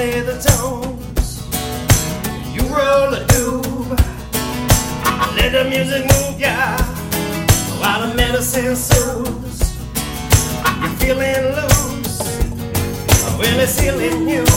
play the tones, you roll a doob. Let the music move ya while the medicine soothes. You're feeling loose it's healing you.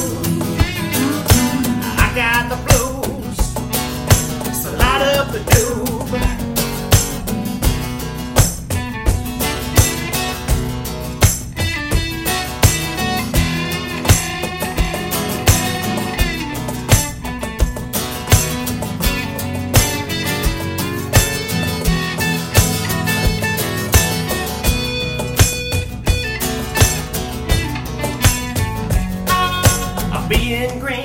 Being green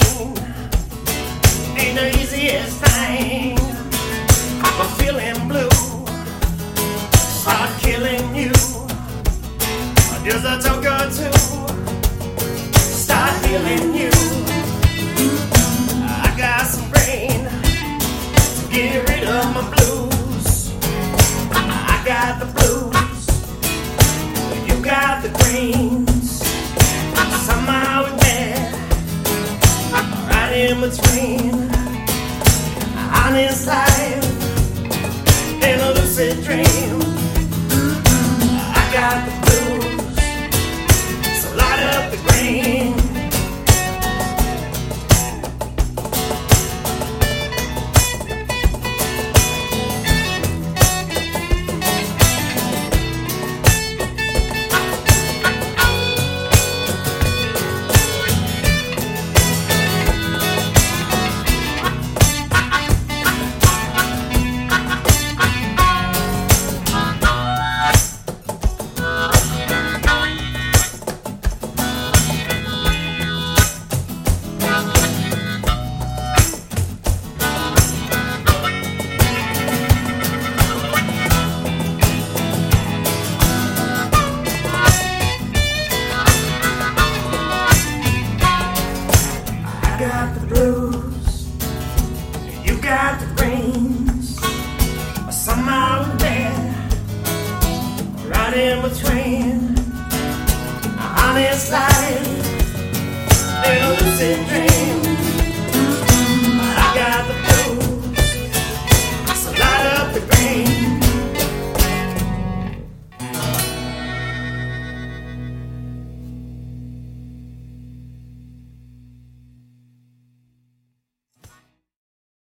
ain't the easiest thing. I'm feeling blue, start killing you. Just a toke or two, start healing you. In between honest life and a lucid dream. I got I got the blues, you got the greens. Somehow we're there, right in between. Honest life a lucid dream.